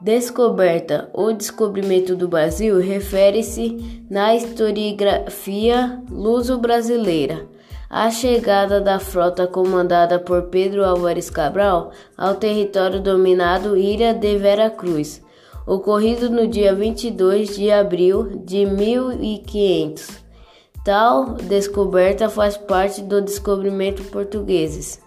Descoberta: ou descobrimento do Brasil refere-se na historiografia luso-brasileira à chegada da frota comandada por Pedro Álvares Cabral ao território dominado Ilha de Vera Cruz, ocorrido no dia 22 de abril de 1500. Tal descoberta faz parte do descobrimento portugueses.